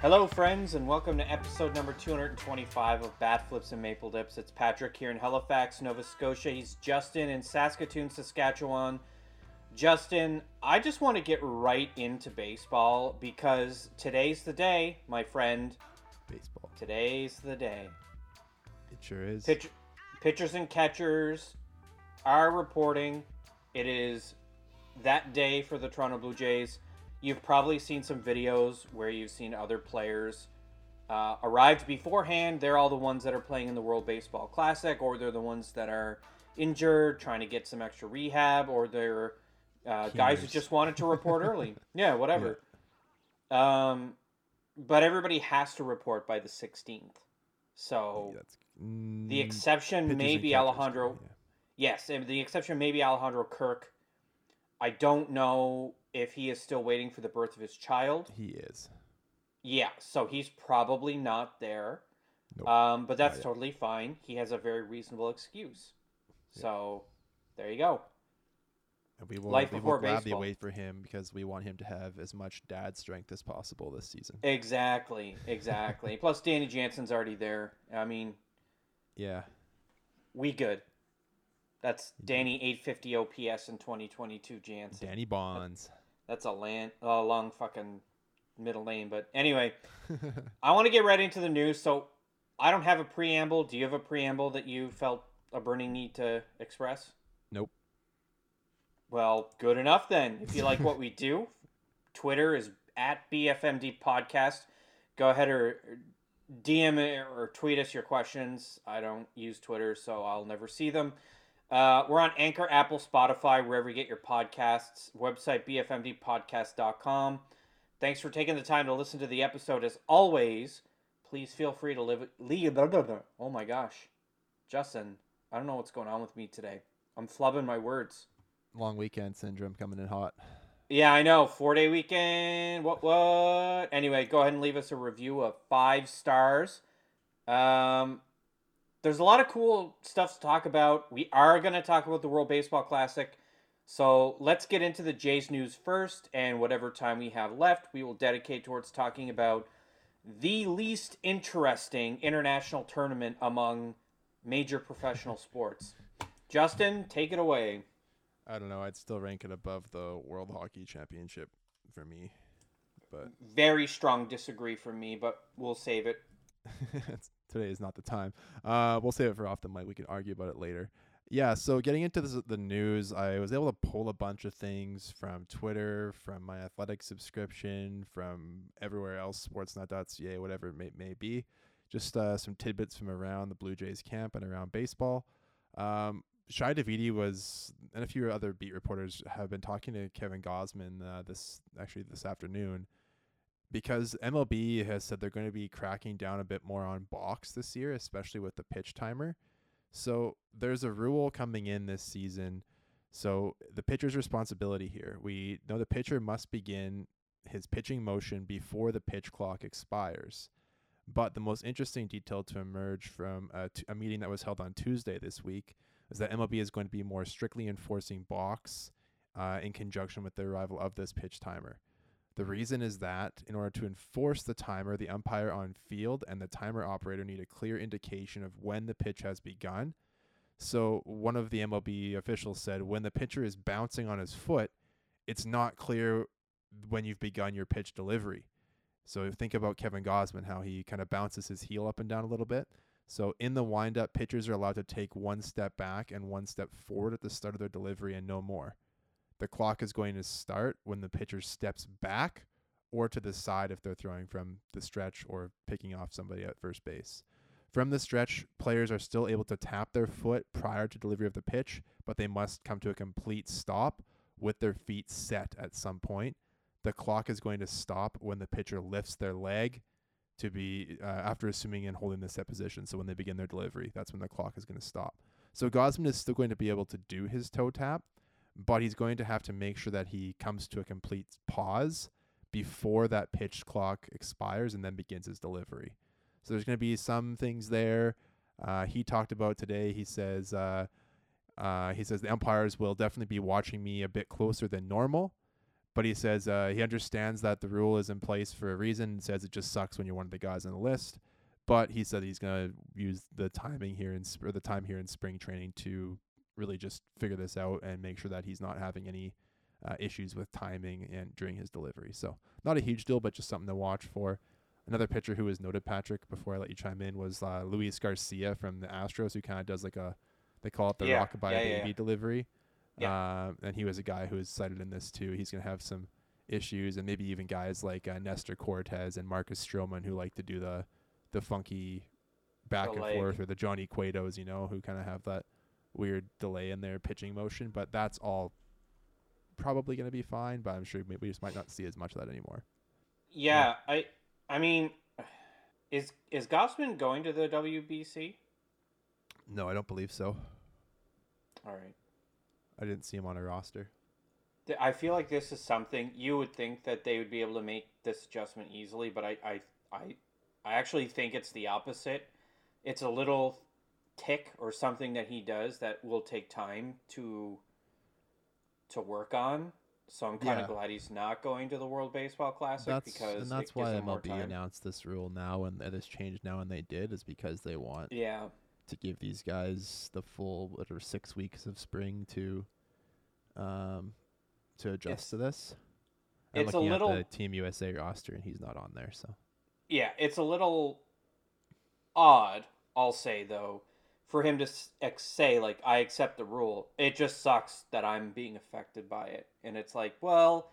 Hello, friends, and welcome to episode number 225 of Bat Flips and Maple Dips. It's Patrick here in Halifax, Nova Scotia. He's Justin in Saskatoon, Saskatchewan. Justin, I just want to get right into baseball because today's the day, my friend. Baseball. Today's the day. It sure is. Pitch, pitchers and catchers are reporting it is that day for the Toronto Blue Jays. You've probably seen some videos where you've seen other players uh, arrived beforehand. They're all the ones that are playing in the World Baseball Classic, or they're the ones that are injured, trying to get some extra rehab, or they're uh, guys who just wanted to report early. Yeah, whatever. Um, but everybody has to report by the 16th. So the mm, exception pitchers may be Alejandro. yeah. Yes, the exception may be Alejandro Kirk. I don't know if he is still waiting for the birth of his child. He is. Yeah, so he's probably not there. Nope. Um, but that's totally fine. He has a very reasonable excuse. Yeah. So there you go. And we will, Life we before will gladly baseball. wait for him because we want him to have as much dad strength as possible this season. Exactly, exactly. Plus, Danny Jansen's already there. I mean, Yeah. we good. That's Danny 850 OPS in 2022 Jansen. Danny Bonds. That's a land, a long fucking middle name. But anyway, I want to get right into the news. So I don't have a preamble. Do you have a preamble that you felt a burning need to express? nope. Well, good enough then. If you like what we do, Twitter is at BFMD Podcast. Go ahead or or DM or tweet us your questions. I don't use Twitter, so I'll never see them. Uh, we're on Anchor, Apple, Spotify, wherever you get your podcasts. Website bfmdpodcast.com. Thanks for taking the time to listen to the episode. As always, please feel free to live, leave. Oh my gosh, Justin, I don't know what's going on with me today. I'm flubbing my words. Long weekend syndrome coming in hot. Yeah, I know. Four day weekend. What? What? Anyway, go ahead and leave us a review of five stars. Um, there's a lot of cool stuff to talk about. We are going to talk about the World Baseball Classic. So let's get into the Jays news first, and whatever time we have left, we will dedicate towards talking about the least interesting international tournament among major professional sports. Justin, take it away. I don't know. I'd still rank it above the World Hockey Championship for me. But Very strong disagree from me, but we'll save it. it's- today is not the time. Uh, we'll save it for off the mic. We can argue about it later. Yeah. So getting into this, the news, I was able to pull a bunch of things from Twitter, from my athletic subscription, from everywhere else, sportsnet.ca, whatever it may, may be. Just uh, some tidbits from around the Blue Jays camp and around baseball. Um, Shi Davidi was, and a few other beat reporters have been talking to Kevin Gausman uh, this actually this afternoon because MLB has said they're going to be cracking down a bit more on balks this year, especially with the pitch timer. So there's a rule coming in this season. So the pitcher's responsibility here. We know the pitcher must begin his pitching motion before the pitch clock expires. But the most interesting detail to emerge from a, t- a meeting that was held on Tuesday this week is that MLB is going to be more strictly enforcing balks uh, in conjunction with the arrival of this pitch timer. The reason is that in order to enforce the timer, the umpire on field and the timer operator need a clear indication of when the pitch has begun. So, one of the MLB officials said when the pitcher is bouncing on his foot, it's not clear when you've begun your pitch delivery. So, think about Kevin Gausman, how he kind of bounces his heel up and down a little bit. So, in the windup, pitchers are allowed to take one step back and one step forward at the start of their delivery and no more the clock is going to start when the pitcher steps back or to the side if they're throwing from the stretch or picking off somebody at first base. From the stretch, players are still able to tap their foot prior to delivery of the pitch, but they must come to a complete stop with their feet set at some point. The clock is going to stop when the pitcher lifts their leg to be uh, after assuming and holding the set position. So when they begin their delivery, that's when the clock is going to stop. So Gausman is still going to be able to do his toe tap, but he's going to have to make sure that he comes to a complete pause before that pitch clock expires and then begins his delivery. So there's going to be some things there. Uh, he talked about today. He says uh, uh, he says the umpires will definitely be watching me a bit closer than normal, but he says uh, he understands that the rule is in place for a reason. And says it just sucks when you're one of the guys on the list. But he said he's gonna use the timing here in sp- or the time here in spring training to really just figure this out and make sure that he's not having any uh, issues with timing and during his delivery. So not a huge deal, but just something to watch for. Another pitcher who was noted, Patrick, before I let you chime in, was uh, Luis Garcia from the Astros, who kind of does like a, they call it the Yeah, rockabye yeah, baby yeah. delivery. Yeah. Um, and he was a guy who was cited in this too. He's going to have some issues, and maybe even guys like uh, Nestor Cortes and Marcus Stroman who like to do the, the funky back The and leg. forth, or the Johnny Cuetos, you know, who kind of have that weird delay in their pitching motion. But that's all probably going to be fine. But I'm sure we just might not see as much of that anymore. Yeah, I I mean, is is Gausman going to the WBC? No, I don't believe so. All right. I didn't see him on a roster. I feel like this is something you would think that they would be able to make this adjustment easily, but I I I, I actually think it's the opposite. It's a little tick or something that he does that will take time to to work on. So I'm kind Yeah. of glad he's not going to the World Baseball Classic That's because and that's it why MLB announced this rule now and uh, this changed now, and they did is because they want Yeah, to give these guys the full whatever six weeks of spring to um to adjust It's- to this. I'm it's a little- at the Team USA roster and he's not on there, so yeah, it's a little odd. I'll say though, for him to ex- say like I accept the rule. It just sucks that I'm being affected by it, and it's like, well,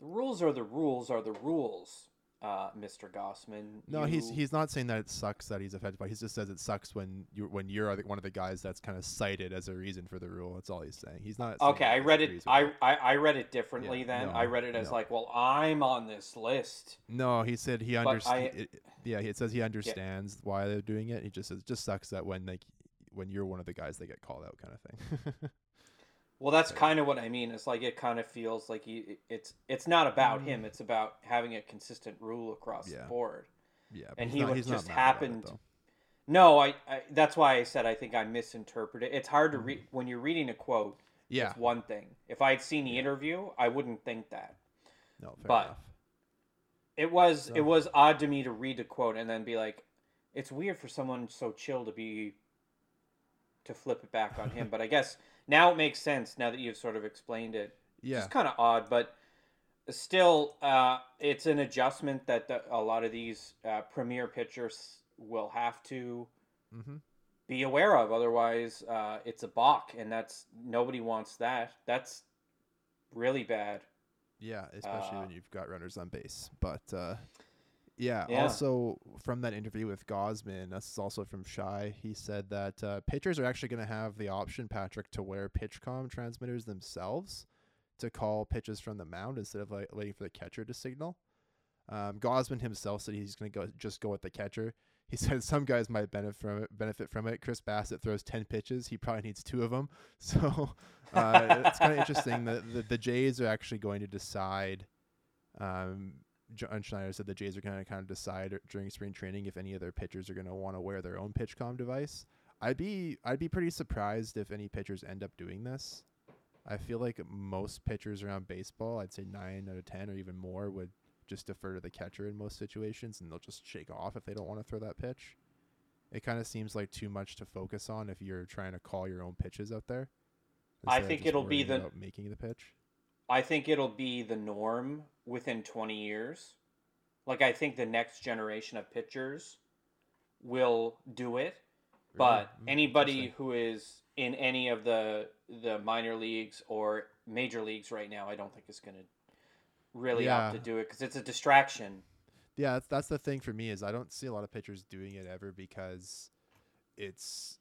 the rules are the rules are the rules, uh, Mister Gausman. no, he's You- he's not saying that it sucks that he's affected by. He just says it sucks when you when you're one of the guys that's kind of cited as a reason for the rule. That's all he's saying. He's not. saying Okay, I read it. I, I I read it differently. Yeah, then no, I read it as no. like, well, I'm on this list. No, he said he understands. Yeah, it says he understands why they're doing it. He just says it just sucks that when like when you're one of the guys they get called out, kind of thing. Well, that's Right. kind of what I mean. It's like it kind of feels like he, it's it's not about him. It's about having a consistent rule across Mm. Yeah. the board. yeah, And he not, just about it, happened- No, I, I that's why I said I think I misinterpreted. It's hard to read when you're reading a quote. Yeah, It's one thing. If I had seen the interview, I wouldn't think that. no, fair but- enough. It was So- it was odd to me to read the quote and then be like, it's weird for someone so chill to be to flip it back on him. but I guess now it makes sense now that you've sort of explained it. Yeah, It's kind of odd, but still, uh, it's an adjustment that the, a lot of these uh, premier pitchers will have to mm-hmm. be aware of. Otherwise, uh, it's a balk, and that's nobody wants that. That's really bad. yeah, especially Uh, when you've got runners on base. But uh, yeah, Yeah. also from that interview with Gausman, this is also from Shi. He said that uh, pitchers are actually going to have the option, Patrick, to wear PitchCom transmitters themselves to call pitches from the mound instead of like waiting for the catcher to signal. Um, Gausman himself said he's going to go just go with the catcher. He said some guys might benefit from it. Benefit from it. Chris Bassitt throws ten pitches. He probably needs two of them. So uh, it's kind of interesting that the, the Jays are actually going to decide. Um, John Schneider said the Jays are going to kind of decide during spring training if any of their pitchers are going to want to wear their own PitchCom device. I'd be I'd be pretty surprised if any pitchers end up doing this. I feel like most pitchers around baseball, I'd say nine out of ten or even more, would just defer to the catcher in most situations, and they'll just shake off if they don't want to throw that pitch. It kind of seems like too much to focus on if you're trying to call your own pitches out there. I think it'll be the- making the pitch. I think it'll be the norm within 20 years. Like I think the next generation of pitchers will do it, but Really? Mm, anybody who is in any of the the minor leagues or major leagues right now, I don't think is going to really opt to do it because it's a distraction. Yeah, that's, that's the thing for me is I don't see a lot of pitchers doing it ever because it's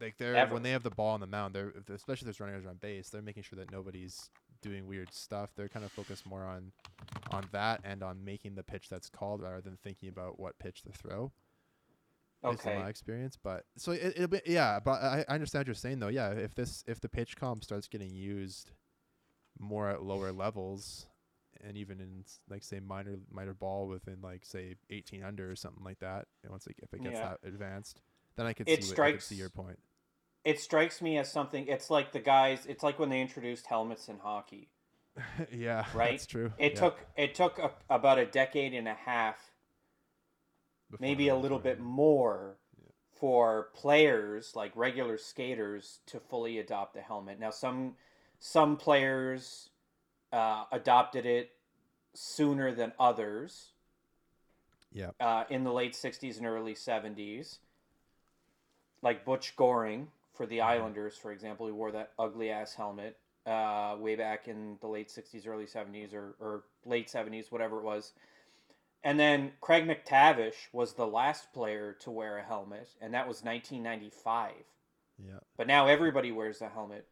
like they're Ever. when they have the ball on the mound, they're if- especially if there's runners on base, they're making sure that nobody's doing weird stuff. They're kind of focused more on on that and on making the pitch that's called rather than thinking about what pitch to throw. Okay. Based on my experience, but so it, it'll be yeah, but I, I understand what you're saying though. Yeah, if this if the PitchCom starts getting used more at lower levels, and even in like say minor minor ball within like say 18 under or something like that, and once it, if it gets Yeah. that advanced, then I could It see what, I could strikes- see your point. It strikes me as something. It's like the guys. It's like when they introduced helmets in hockey. yeah, Right? That's true. It Yeah. took it took a, about a decade and a half, Before maybe a little bit more, for players like regular skaters to fully adopt the helmet. Now some some players uh, adopted it sooner than others. Yeah. uh, in the late 60s and early 70s. Like Butch Goring for the Islanders, for example, he wore that ugly ass helmet uh, way back in the late 60s, early 70s, or, or late 70s, whatever it was. And then Craig MacTavish was the last player to wear a helmet, and that was 1995. Yeah. But now everybody wears a helmet.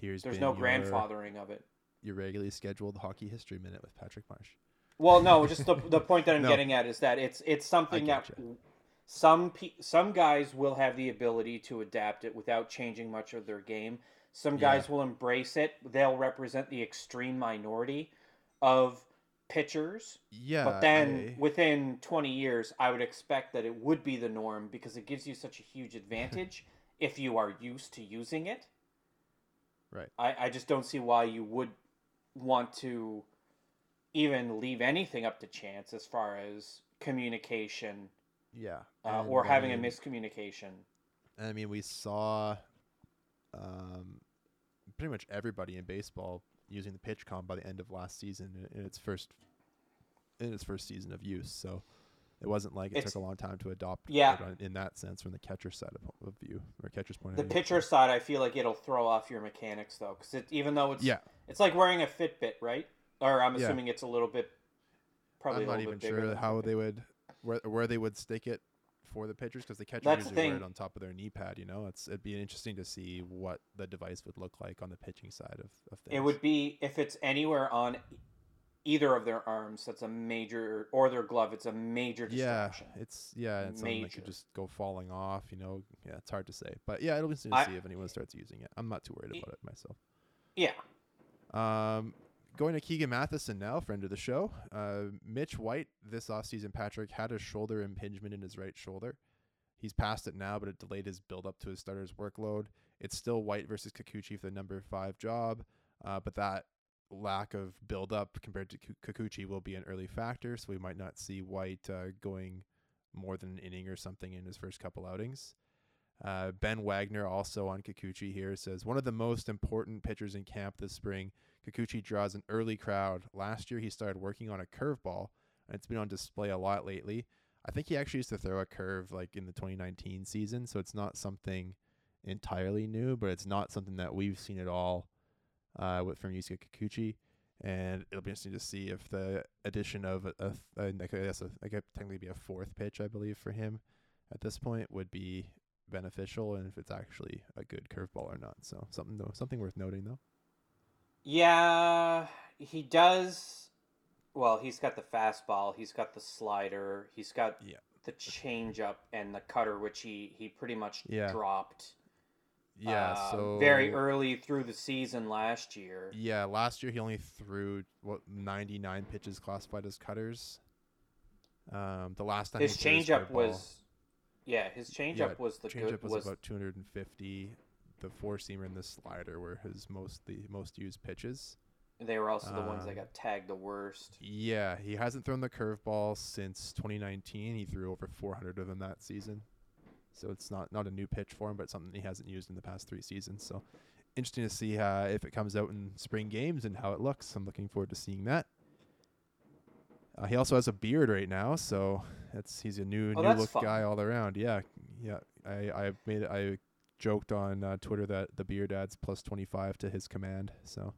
Here's There's no your- grandfathering of it. Your regularly scheduled hockey history minute with Patrick Marsh. Well, no, just the, the point that I'm No. getting at is that it's it's something that getcha. Some pe- some guys will have the ability to adapt it without changing much of their game. Some Yeah. guys will embrace it. They'll represent the extreme minority of pitchers. Yeah. but then I- within 20 years, I would expect that it would be the norm because it gives you such a huge advantage if you are used to using it. Right. I, I just don't see why you would want to even leave anything up to chance as far as communication yeah. uh, and or having a miscommunication. I mean, we saw um, pretty much everybody in baseball using the PitchCom by the end of last season in, its first in its first season of use. So it wasn't like it It's- took a long time to adopt. Yeah. it in that sense, from the catcher side of, of view or catcher's point The of view. pitcher side, I feel like it'll throw off your mechanics though, because it, even though it's Yeah, it's like wearing a Fitbit, right? Or I'm Yeah. assuming it's a little bit, probably I'm a not little even bit bigger sure how they would where where they would stick it for the pitchers because the catchers That's the usually wear it on top of their knee pad. You know, it's it'd be interesting to see what the device would look like on the pitching side of, of things. It would be if it's anywhere on either of their arms. That's a major, or their glove. It's a major Yeah, it's yeah, it's something that could just go falling off. You know, yeah, it's hard to say, but yeah, it'll be interesting I- to see if anyone starts using it. I'm not too worried about it myself. Yeah, Um, going to Keegan Matheson now, friend of the show. Uh, Mitch White this offseason, Patrick had a shoulder impingement in his right shoulder. He's past it now, but it delayed his build up to his starter's workload. It's still White versus Kikuchi for the number five job, uh, but that lack of build up compared to Ku- Kikuchi will be an early factor, so we might not see White uh, going more than an inning or something in his first couple outings. Uh, ben Wagner, also on Kikuchi here, says one of the most important pitchers in camp this spring. Kikuchi draws an early crowd. Last year, he started working on a curveball, and it's been on display a lot lately. I think he actually used to throw a curve like in the 2019 season, so it's not something entirely new, but it's not something that we've seen at all uh, with from Yusei Kikuchi. And it'll be interesting to see if the addition of a, a, a I guess a, like a, technically be a fourth pitch, I believe, for him at this point would be beneficial, and if it's actually a good curveball or not. So something though, something worth noting though. Yeah, he does. Well, he's got the fastball. He's got the slider. He's got Yeah. the changeup and the cutter, which he he pretty much Yeah. dropped. Yeah, uh, so very early through the season last year. Yeah, last year he only threw what 99 pitches classified as cutters. Um, the last time His he threw his changeup was, yeah, his changeup Yeah, was the changeup good was, was about 250. The four seamer and the slider were his most the most used pitches. they were also the ones that um, got tagged the worst. Yeah, he hasn't thrown the curveball since 2019. He threw over 400 of them that season. So it's not not a new pitch for him, but something he hasn't used in the past three seasons. So interesting to see uh, if it comes out in spring games and how it looks. I'm looking forward to seeing that. Uh, he also has a beard right now, so that's he's a new Oh, new look fun. guy all around. Yeah, yeah. I I made I joked on uh, Twitter that the beard adds plus 25 to his command. So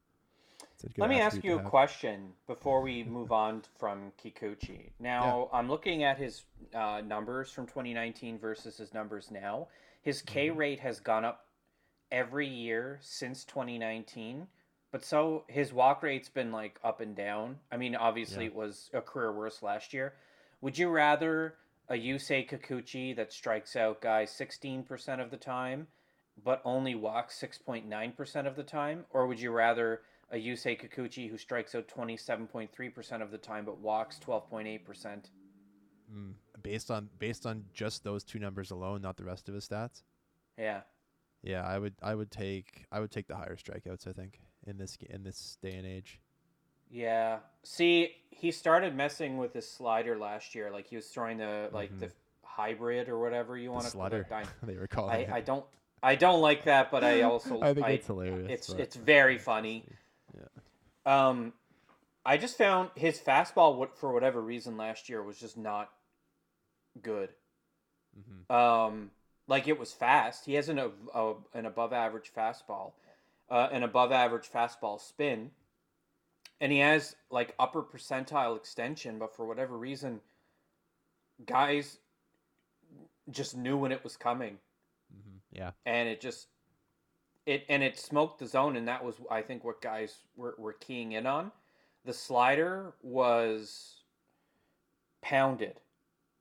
it's a good Let me ask you a have. question before we move on from Kikuchi. Now, I'm looking at his uh, numbers from 2019 versus his numbers now. His K Mm-hmm. rate has gone up every year since 2019, but so his walk rate's been like up and down. I mean, obviously, Yeah. it was a career worst last year. Would you rather a Yusei Kikuchi that strikes out guys 16% of the time, but only walks 6.9% of the time? Or would you rather a Yusei Kikuchi who strikes out 27.3% of the time but walks 12.8%? Mm, based on based on just those two numbers alone, not the rest of his stats. Yeah. Yeah, I would I would take I would take the higher strikeouts. I think in this in this day and age. Yeah. See, he started messing with his slider last year. Like he was throwing the like the hybrid or whatever you The want to slider, call it. they were calling I, it. I don't I don't like that, but I also I think it's hilarious. It's but- it's very funny. Yeah. Um, I just found his fastball, for whatever reason, last year was just not good. Mm-hmm. Um, like it was fast. He has an a, a, an above average fastball, uh, an above average fastball spin, and he has like upper percentile extension. But for whatever reason, guys just knew when it was coming Mm-hmm. Yeah. and it just it and it smoked the zone and that was i think what guys were, were keying in on the slider was pounded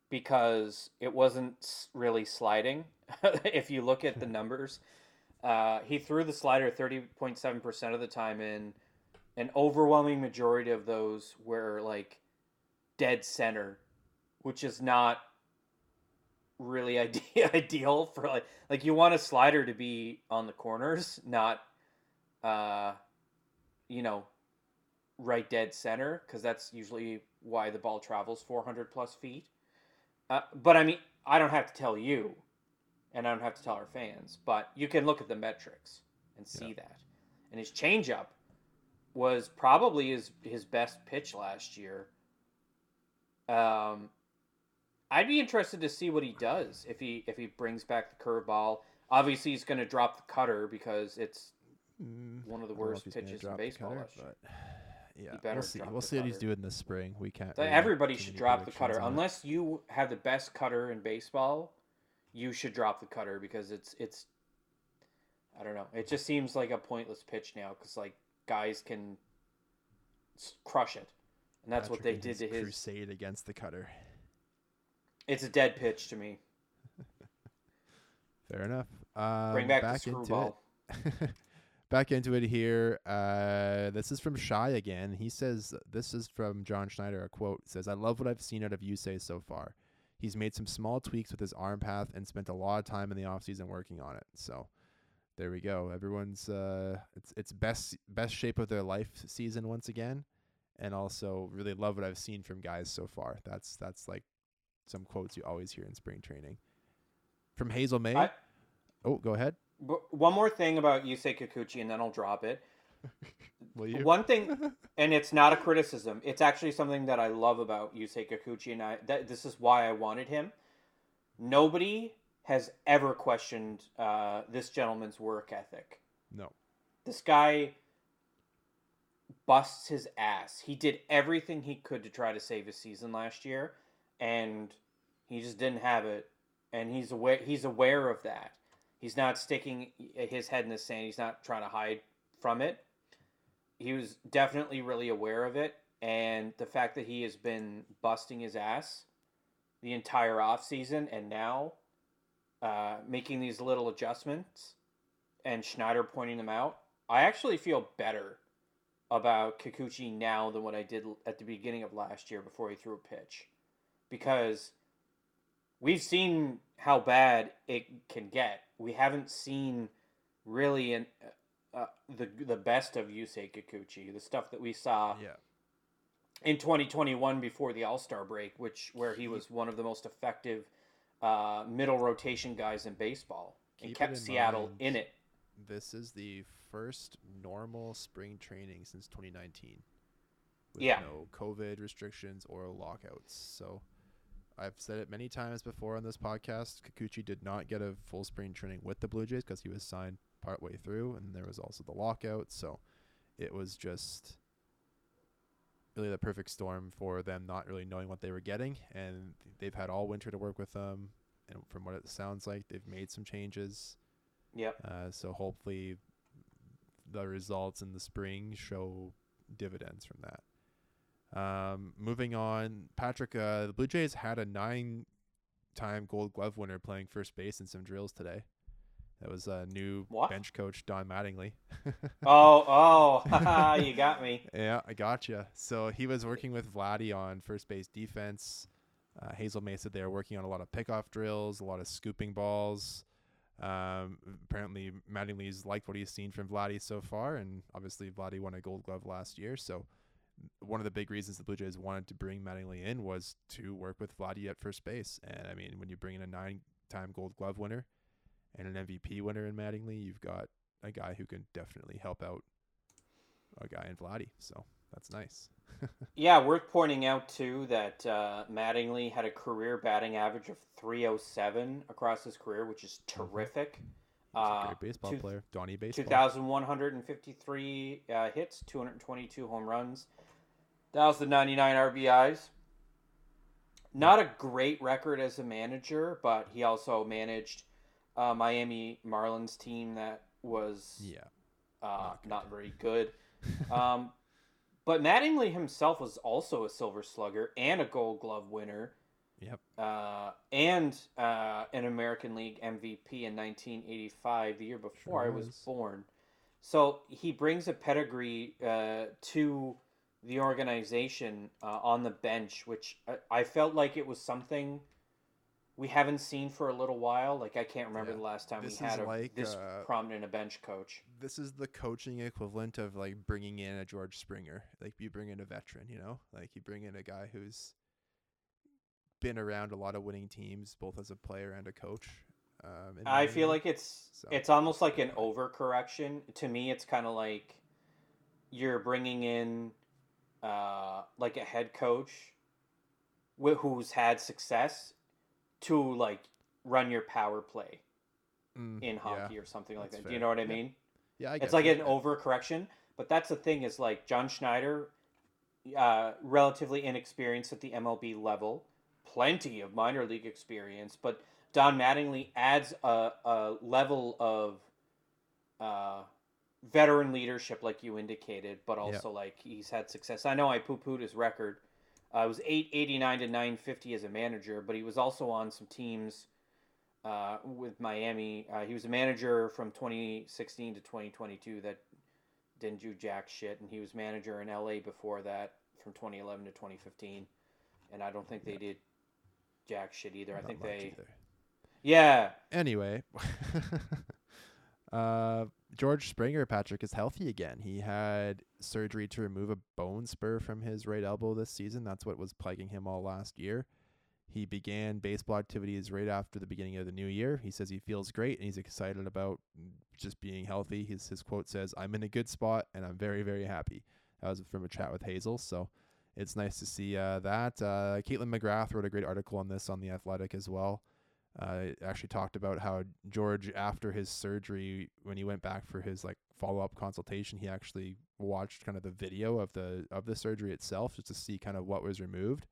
because it wasn't really sliding if you look at the numbers uh, he threw the slider 30.7% of the time in an overwhelming majority of those were like dead center which is not really ide- ideal for like like you want a slider to be on the corners, not uh you know right dead center because that's usually why the ball travels 400 plus feet. Uh, but I mean, I don't have to tell you, and I don't have to tell our fans, but you can look at the metrics and see Yeah. that. And his changeup was probably his his best pitch last year. Um, I'd be interested to see what he does if he if he brings back the curveball. Obviously, he's going to drop the cutter because it's Mm, one of the I don't know worst if he's gonna pitches in baseball cutter, but yeah, we'll see. We'll see what he's doing this spring. We can't. So really everybody should drop the cutter unless you have the best cutter in baseball. You should drop the cutter because it's it's. I don't know. It just seems like a pointless pitch now because like guys can crush it, and that's what they did to his. crusade against the cutter. It's a dead pitch to me. Fair enough. Um, Bring back, back the into screwball. it. back into it here. Uh, this is from Shi again. He says this is from John Schneider. A quote says, "I love what I've seen out of Yusei so far. He's made some small tweaks with his arm path and spent a lot of time in the offseason working on it. So." There we go. Everyone's uh, it's it's best best shape of their life season once again, and also really love what I've seen from guys so far. That's that's like some quotes you always hear in spring training. From Hazel May. I- oh, go ahead. One more thing about Yusei Kikuchi, and then I'll drop it. Will you? One thing, and it's not a criticism. It's actually something that I love about Yusei Kikuchi, and I that this is why I wanted him. Nobody has ever questioned uh, this gentleman's work ethic. No. This guy busts his ass. He did everything he could to try to save his season last year, and he just didn't have it. And he's aware. He's aware of that. He's not sticking his head in the sand. He's not trying to hide from it. He was definitely really aware of it, and the fact that he has been busting his ass the entire offseason and now uh, making these little adjustments and Schneider pointing them out, I actually feel better about Kikuchi now than what I did at the beginning of last year before he threw a pitch. Because we've seen how bad it can get. We haven't seen really an, uh, the the best of Yusei Kikuchi, the stuff that we saw Yeah. in 2021 before the All-Star break, which where he was one of the most effective uh, middle rotation guys in baseball and Keep kept in Seattle mind. in it. This is the first normal spring training since 2019. With Yeah. no COVID restrictions or lockouts. So I've said it many times before on this podcast. Kikuchi did not get a full spring training with the Blue Jays because he was signed partway through, and there was also the lockout. So it was just really the perfect storm for them not really knowing what they were getting, and they've had all winter to work with them. And from what it sounds like, they've made some changes. Yep. Uh, so hopefully, the results in the spring show dividends from that. Um, moving on, Patrick, uh, the Blue Jays had a nine-time Gold Glove winner playing first base in some drills today. That was uh, new What? bench coach Don Mattingly. Oh, oh, you got me. Yeah, I got you. So he was working with Vladdy on first base defense. Uh, Hazel May said they were working on a lot of pickoff drills, a lot of scooping balls. Um, apparently, Mattingly's liked what he's seen from Vladdy so far, and obviously Vladdy won a Gold Glove last year, so one of the big reasons the Blue Jays wanted to bring Mattingly in was to work with Vladdy at first base. And I mean, when you bring in a nine-time Gold Glove winner and an MVP winner in Mattingly, you've got a guy who can definitely help out a guy in Vladdy. So that's nice. yeah, worth pointing out too that uh, Mattingly had a career batting average of 307 across his career, which is Mm-hmm. terrific. Uh, great baseball two- player, Donnie baseball. 2,153 uh, hits, 222 home runs, 1,099 RBIs. Not a great record as a manager, but he also managed uh, Miami Marlins team that was Yeah. uh, Not not very good. um, but Mattingly himself was also a Silver Slugger and a Gold Glove winner, Yep. uh, and uh, an American League MVP in 1985, the year before Sure I was was. born. So he brings a pedigree uh, to the organization uh, on the bench, which I, I felt like it was something we haven't seen for a little while. Like I can't remember Yeah. the last time This we had a, like, this uh, prominent a bench coach. This is the coaching equivalent of like bringing in a George Springer. Like you bring in a veteran, you know? Like you bring in a guy who's been around a lot of winning teams, both as a player and a coach. Um, I feel like it's So- it's almost like an overcorrection. To me, it's kind of like you're bringing in uh, like a head coach wh- who's had success to like run your power play Mm, in yeah. hockey or something like that. Do you know what I Yeah. mean? Yeah, I it's like you. an overcorrection. But that's the thing is like John Schneider, uh, relatively inexperienced at the MLB level, plenty of minor league experience, but Don Mattingly adds a, a level of uh, veteran leadership, like you indicated, but also like he's had success. I know I poo pooed his record. Uh, it was 889 to 950 as a manager, but he was also on some teams uh, with Miami. Uh, he was a manager from 2016 to 2022 that didn't do jack shit, and he was manager in LA before that from 2011 to 2015. And I don't think they did jack shit either. I think they, either. yeah, Anyway, uh, George Springer, Patrick, is healthy again. He had surgery to remove a bone spur from his right elbow this season. That's what was plaguing him all last year. He began baseball activities right after the beginning of the new year. He says he feels great and he's excited about just being healthy. His his quote says, "I'm in a good spot and I'm very very happy." That was from a chat with Hazel, so it's nice to see uh, that. Uh, Kaitlyn McGrath wrote a great article on this on the Athletic as well. Uh, actually talked about how George, after his surgery, when he went back for his like follow up consultation, he actually watched kind of the video of the of the surgery itself just to see kind of what was removed,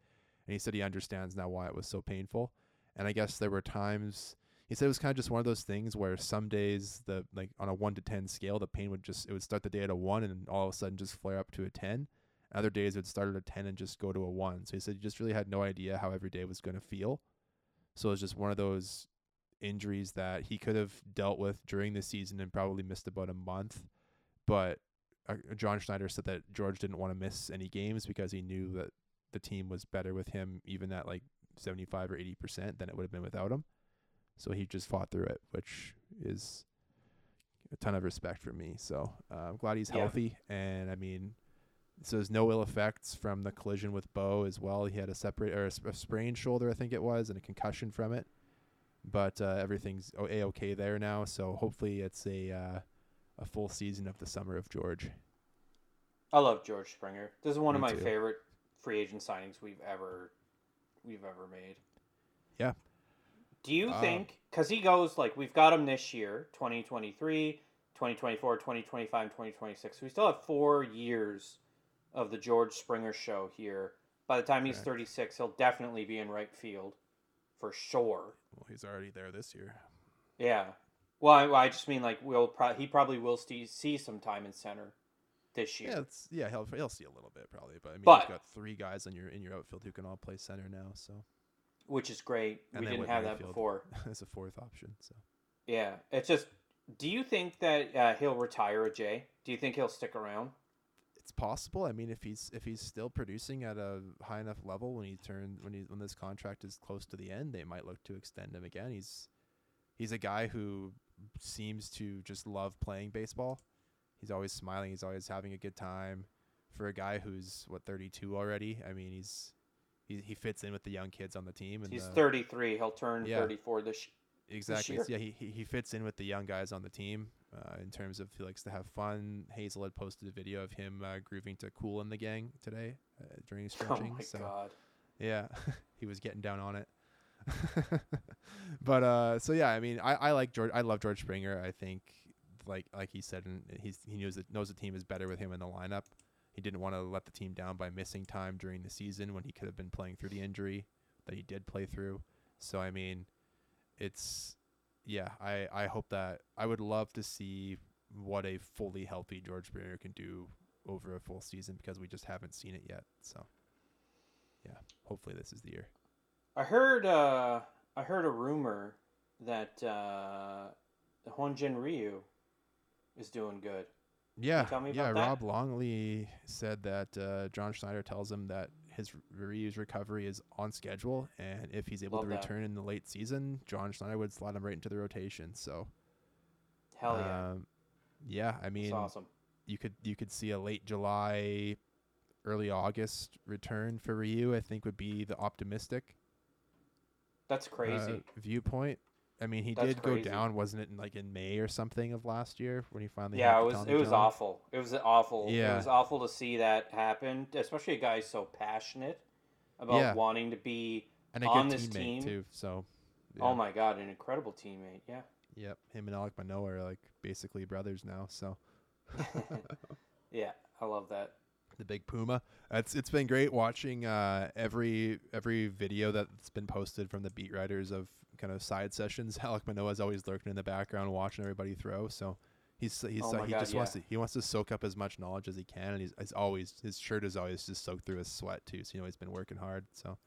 and he said he understands now why it was so painful. And I guess there were times he said it was kind of just one of those things where some days the like on a one to ten scale, the pain would just it would start the day at a one and all of a sudden just flare up to a ten. Other days it would start at a ten and just go to a one. So he said he just really had no idea how every day was going to feel. So it's just one of those injuries that he could have dealt with during the season and probably missed about a month. But uh, John Schneider said that George didn't want to miss any games because he knew that the team was better with him, even at like 75 or 80% than it would have been without him. So he just fought through it, which is a ton of respect for me. So uh, I'm glad he's Yeah. healthy. And I mean, so there's no ill effects from the collision with Bo as well. He had a separate or a, a sprained shoulder, I think it was, and a concussion from it. But uh, everything's a okay there now. So hopefully it's a uh, a full season of the summer of George. I love George Springer. This is one of my too. favorite free agent signings we've ever we've ever made. Yeah. Do you Uh, think cuz he goes like we've got him this year, 2023, 2024, 2025, 2026. We still have 4 years of the George Springer show here. By the time he's Correct. 36, he'll definitely be in right field for sure. Well, he's already there this year. Yeah. Well, I, I just mean like we'll pro- he probably will see see some time in center this year. Yeah, it's, yeah, he'll he'll see a little bit probably, but I mean, But- you've got three guys in your in your outfield who can all play center now, so which is great. And we didn't have that before. as a fourth option. So Yeah, it's just. Do you think that uh, he'll retire a Jay? Do you think he'll stick around? It's possible. I mean, if he's if he's still producing at a high enough level when he turns when he when this contract is close to the end, they might look to extend him again. He's he's a guy who seems to just love playing baseball. He's always smiling. He's always having a good time. for a guy who's what 32 already. I mean, he's he, he fits in with the young kids on the team. And He's the- 33. He'll turn Yeah. 34 this. Exactly. year. So, yeah, he he fits in with the young guys on the team uh, in terms of he likes to have fun. Hazel had posted a video of him uh, grooving to "Kool and the Gang" today uh, during Oh stretching. my so god. yeah, he was getting down on it. but uh, so yeah, I mean, I, I like George. I love George Springer. I think like like he said, and he's he knows that knows the team is better with him in the lineup. He didn't want to let the team down by missing time during the season when he could have been playing through the injury that he did play through. So I mean, it's yeah. I I hope that I would love to see what a fully healthy George Springer can do over a full season because we just haven't seen it yet. So yeah, hopefully this is the year. I heard. Uh, I heard a rumor that uh, Hyun Jin Ryu is doing good. Yeah, tell me yeah. about that? Rob Longley said that uh, John Schneider tells him that his Ryu's recovery is on schedule, and if he's able Love to that. return in the late season, John Schneider would slot him right into the rotation. So, Hell yeah. um, yeah. I mean, That's awesome. you could you could see a late July, early August return for Ryu. I think would be the optimistic That's crazy. uh, viewpoint. I mean, he That's did go crazy. down, wasn't it, in like in May or something of last year when he finally? yeah, it was. It was awful. It was awful. Yeah. It was awful to see that happen, especially a guy so passionate about Yeah. wanting to be. and a on good this teammate team. too. So, Oh my god, an incredible teammate. Yeah. Yep, him and Alek Manoah are like basically brothers now. So yeah, I love that. the big Puma. It's it's been great watching uh, every every video that's been posted from the beat writers of kind of side sessions. Alek Manoah is always lurking in the background watching everybody throw. So he's he's Oh uh, he God, just wants to he wants to soak up as much knowledge as he can, and he's, he's always his shirt is always just soaked through his sweat too. So you know he's been working hard. So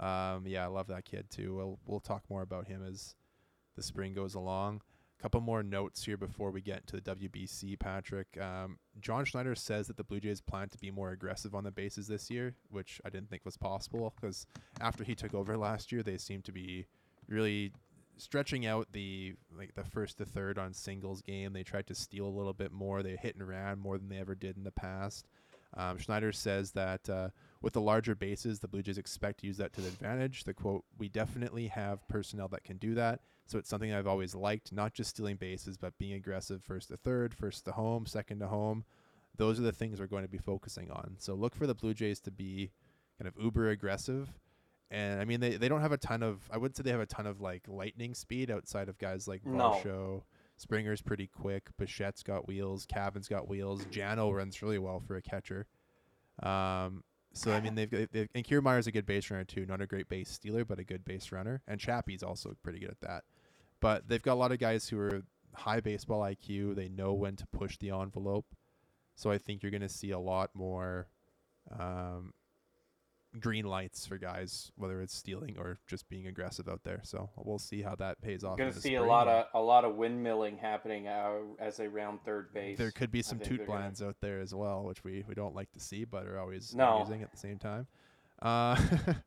um, yeah, I love that kid too. We'll we'll talk more about him as the spring goes along. A couple more notes here before we get to the WBC, Patrick. Um, John Schneider says that the Blue Jays plan to be more aggressive on the bases this year, which I didn't think was possible because after he took over last year, they seemed to be really stretching out the like the first to third on singles game. They tried to steal a little bit more. They hit and ran more than they ever did in the past. Um, Schneider says that uh, with the larger bases, the Blue Jays expect to use that to their advantage. The quote, "We definitely have personnel that can do that." So it's something I've always liked, not just stealing bases, but being aggressive first to third, first to home, second to home. Those are the things we're going to be focusing on. So look for the Blue Jays to be kind of uber aggressive. And I mean, they, they don't have a ton of, I wouldn't say they have a ton of like lightning speed outside of guys like No. Springer's pretty quick. Bichette's got wheels. Cavan's got wheels. Jano runs really well for a catcher. Um, so I mean, they've, got- they've and Kiermaier's a good base runner too. Not a great base stealer, but a good base runner. And Chappie's also pretty good at that. But they've got a lot of guys who are high baseball IQ. They know when to push the envelope. So I think you're going to see a lot more um, green lights for guys, whether it's stealing or just being aggressive out there. So we'll see how that pays off. Going to see a lot of a lot of windmilling happening uh, as they round third base. There could be some toot they're gonna- blinds out there as well, which we, we don't like to see, but are always No. amusing at the same time. Uh,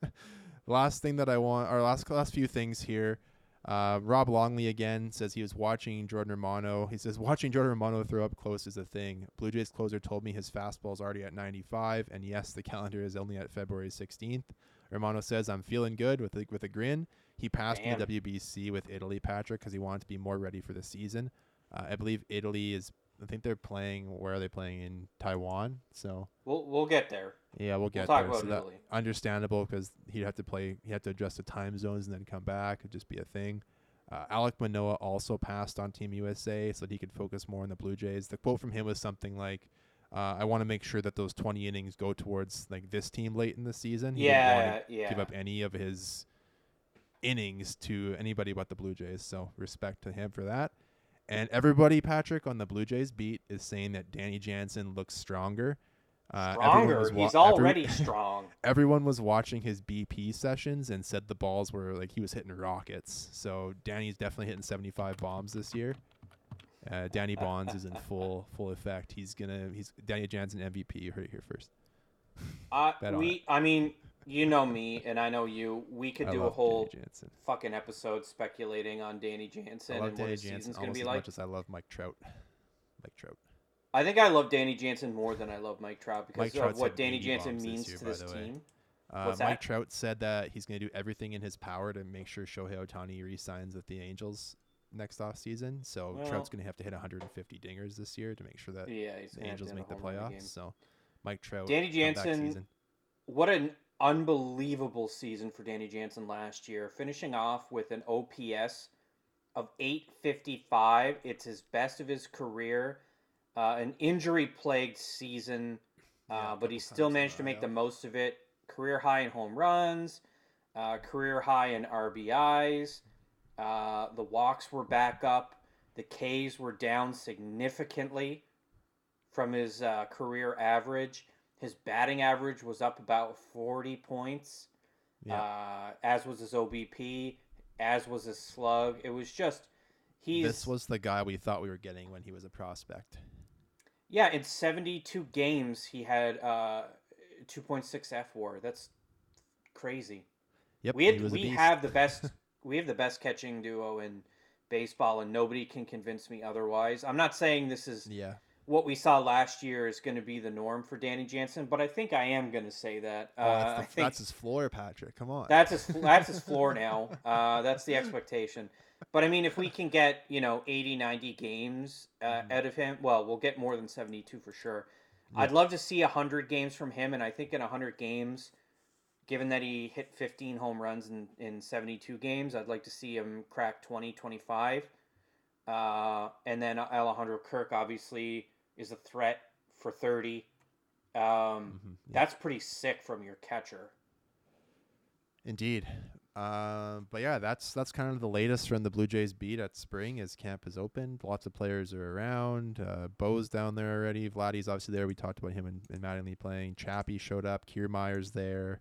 last thing that I want, our last last few things here. Uh, Rob Longley again says he was watching Jordan Romano. He says watching Jordan Romano throw up close is a thing. Blue Jays closer told me his fastball is already at 95, and yes, the calendar is only at February 16th. Romano says I'm feeling good with a, with a grin. He passed in the WBC with Italy, Patrick, because he wanted to be more ready for the season. Uh, I believe Italy is. I think they're playing. Where are they playing in Taiwan? So We'll we'll get there. yeah, we'll get talk there. so that, understandable because he'd have to play. He had to adjust the time zones and then come back. It'd just be a thing. Uh, Alek Manoah also passed on Team USA so that he could focus more on the Blue Jays. The quote from him was something like, uh, "I want to make sure that those 20 innings go towards like this team late in the season." He Yeah, yeah. give up any of his innings to anybody but the Blue Jays. So respect to him for that. And everybody, Patrick, on the Blue Jays beat is saying that Danny Jansen looks stronger. Uh, everyone Stronger. was wa- He's every- already strong. everyone was watching his BP sessions and said the balls were like he was hitting rockets. So Danny's definitely hitting 75 bombs this year. Uh, Danny Bonds is in full full effect. He's gonna he's Danny Jansen MVP. You heard it here first. Uh, we, I mean, you know me, and I know you. We could I do a whole fucking episode speculating on Danny Jansen and what Danny his Jansen season's gonna almost be as like. much as I love Mike Trout. Mike Trout. I think I love Danny Jansen more than I love Mike Trout because Mike of what Danny Jansen means year, to this team. Uh, Mike? Trout said that he's going to do everything in his power to make sure Shohei Ohtani re-signs with the Angels next offseason. So Well- Trout's going to have to hit 150 dingers this year to make sure that Yeah, the to Angels make the home run a game. playoffs. So Mike Trout, Danny Jansen. What an unbelievable season for Danny Jansen last year, finishing off with an OPS of 855. It's his best of his career. Uh, an injury plagued season, uh, Yeah, but he still managed to make the most of it. Career high in home runs, uh, career high in RBIs. Uh, the walks were back up. The Ks were down significantly from his uh, career average. His batting average was up about 40 points, Yeah. uh, as was his OBP, as was his slug. It was just, he's. This was the guy we thought we were getting when he was a prospect. Yeah, in 72 games, he had uh, 2.6 F WAR. That's crazy. Yep, we had, we have the best we have the best catching duo in baseball, and nobody can convince me otherwise. I'm not saying this is yeah. What we saw last year is going to be the norm for Danny Jansen, but I think I am going to say that. Uh, Oh, that's, I the, that's his floor, Patrick. Come on. that's his that's his floor now. Uh, that's the expectation. But I mean, if we can get you know 80, 90 games uh, Mhm. out of him, well, we'll get more than seventy two for sure. Yeah. I'd love to see hundred games from him, and I think in hundred games, given that he hit fifteen home runs in in seventy two games, I'd like to see him crack 20, 25. Uh, and then Alejandro Kirk obviously is a threat for thirty. Um, Mhm, yeah. That's pretty sick from your catcher. Indeed. Um, but yeah, that's that's kind of the latest from the Blue Jays beat at spring as camp is opened. Lots of players are around. Uh, Bo's down there already. Vladdy's obviously there. We talked about him and, and Mattingly playing. Chappie showed up. Kiermaier's there.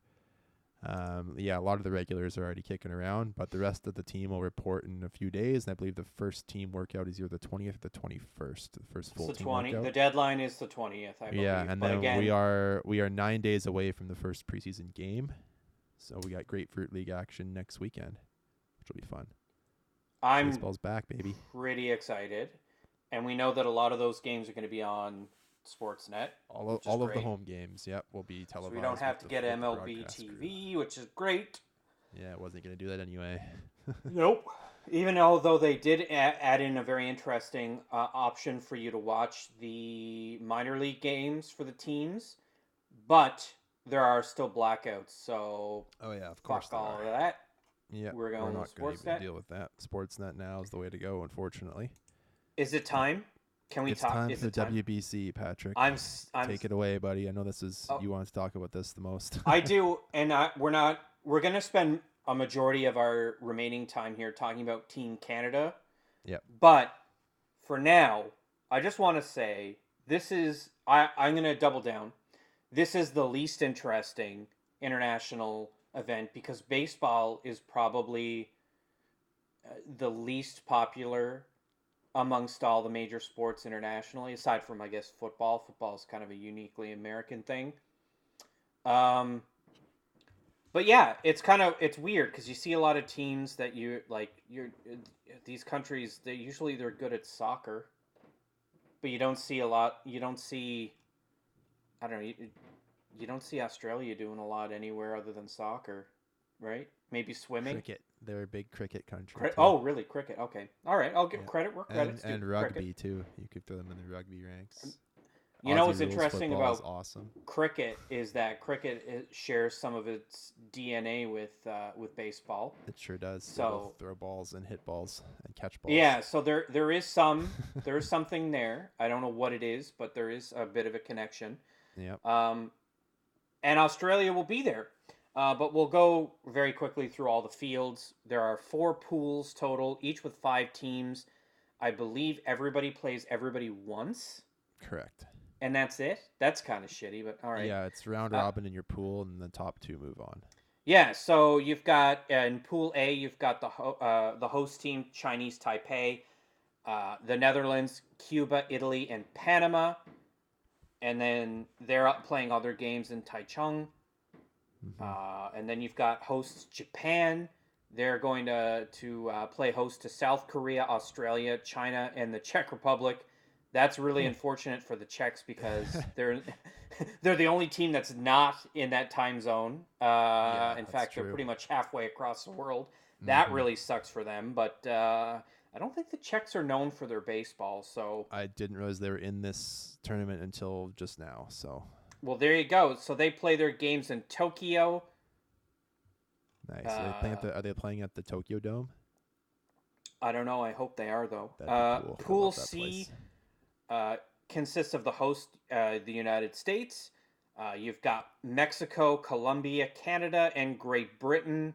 Um, yeah, a lot of the regulars are already kicking around, but the rest of the team will report in a few days. And I believe the first team workout is either the 20th or the 21st, the first full It's the team twenty. workout. The deadline is the twentieth. I believe. Yeah, and but then again, we are we are nine days away from the first preseason game, so we got Grapefruit League action next weekend, which will be fun. I'm Baseball's back, baby. pretty excited, and we know that a lot of those games are going to be on Sportsnet, All of, all of the home games, yep, will be so televised. we don't have to the- get MLB broadcast crew. TV, which is great. Yeah, it wasn't gonna do that anyway. Nope. Even although they did a- add in a very interesting uh, option for you to watch the minor league games for the teams, but there are still blackouts. So Oh yeah, of course. all of that. Yeah, We're going not with gonna even Sportsnet. deal with that. Sportsnet now is the way to go, unfortunately. Is it time? Can we it's talk? time for it time? WBC, Patrick. I'm. I'm Take it away, buddy. I know this is Oh. you want to talk about this the most. I do, and I, we're not. We're gonna spend a majority of our remaining time here talking about Team Canada. Yeah. But for now, I just want to say this is. I I'm gonna double down. This is the least interesting international event because baseball is probably uh, the least popular amongst all the major sports internationally, aside from I guess football. Football is kind of a uniquely American thing. Um, but yeah, it's kind of it's weird because you see a lot of teams that you like. You're these countries. They usually they're good at soccer, but you don't see a lot. You don't see. I don't know. You, you don't see Australia doing a lot anywhere other than soccer, right? Maybe swimming. cricket. They're a big cricket country. Cri- oh, really? Cricket? Okay. All right. I'll give Yeah. credit where and, credit's due. and Cricket. rugby too. You could throw them in the rugby ranks. You know what's interesting about awesome. cricket is that cricket shares some of its DNA with uh, with baseball. It sure does. So- throw balls and hit balls and catch balls. Yeah, so there there is some there is something there. I don't know what it is, but there is a bit of a connection. Yep. Um, and Australia will be there. Uh, but we'll go very quickly through all the fields. There are four pools total, each with five teams. I believe everybody plays everybody once, Correct. and that's it. That's kind of shitty, but all right. Yeah, it's round Uh, robin in your pool, and the top two move on. Yeah, so you've got uh, in Pool A, you've got the ho- uh, the host team, Chinese Taipei, uh, the Netherlands, Cuba, Italy, and Panama, and then they're up playing other games in Taichung. Mhm. Uh, and then you've got hosts Japan. They're going to to uh, play host to South Korea, Australia, China, and the Czech Republic. That's really unfortunate for the Czechs because they're they're the only team that's not in that time zone. Uh, Yeah, in fact, they're pretty much halfway across the world. That Mhm. really sucks for them. But uh, I don't think the Czechs are known for their baseball. So, I didn't realize they were in this tournament until just now. So well, there you go. So they play their games in Tokyo. nice. are, they playing at Uh, the, are they playing at the Tokyo Dome? I don't know. I hope they are though. Uh, cool. Pool C. uh, consists of the host, uh, the United States. Uh, you've got Mexico, Colombia, Canada, and Great Britain.